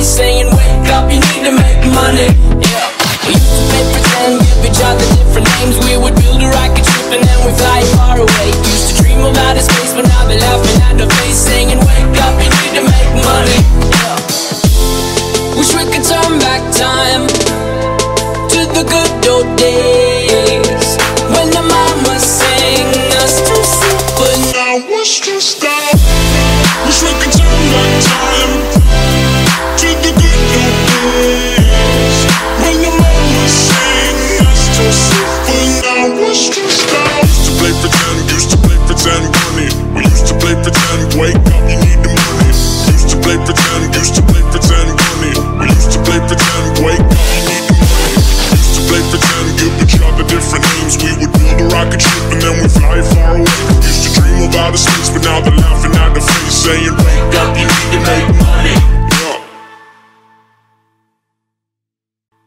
face, saying, Wake up, you need to make money. Yeah. We used to play pretend, give each other different names. We would wake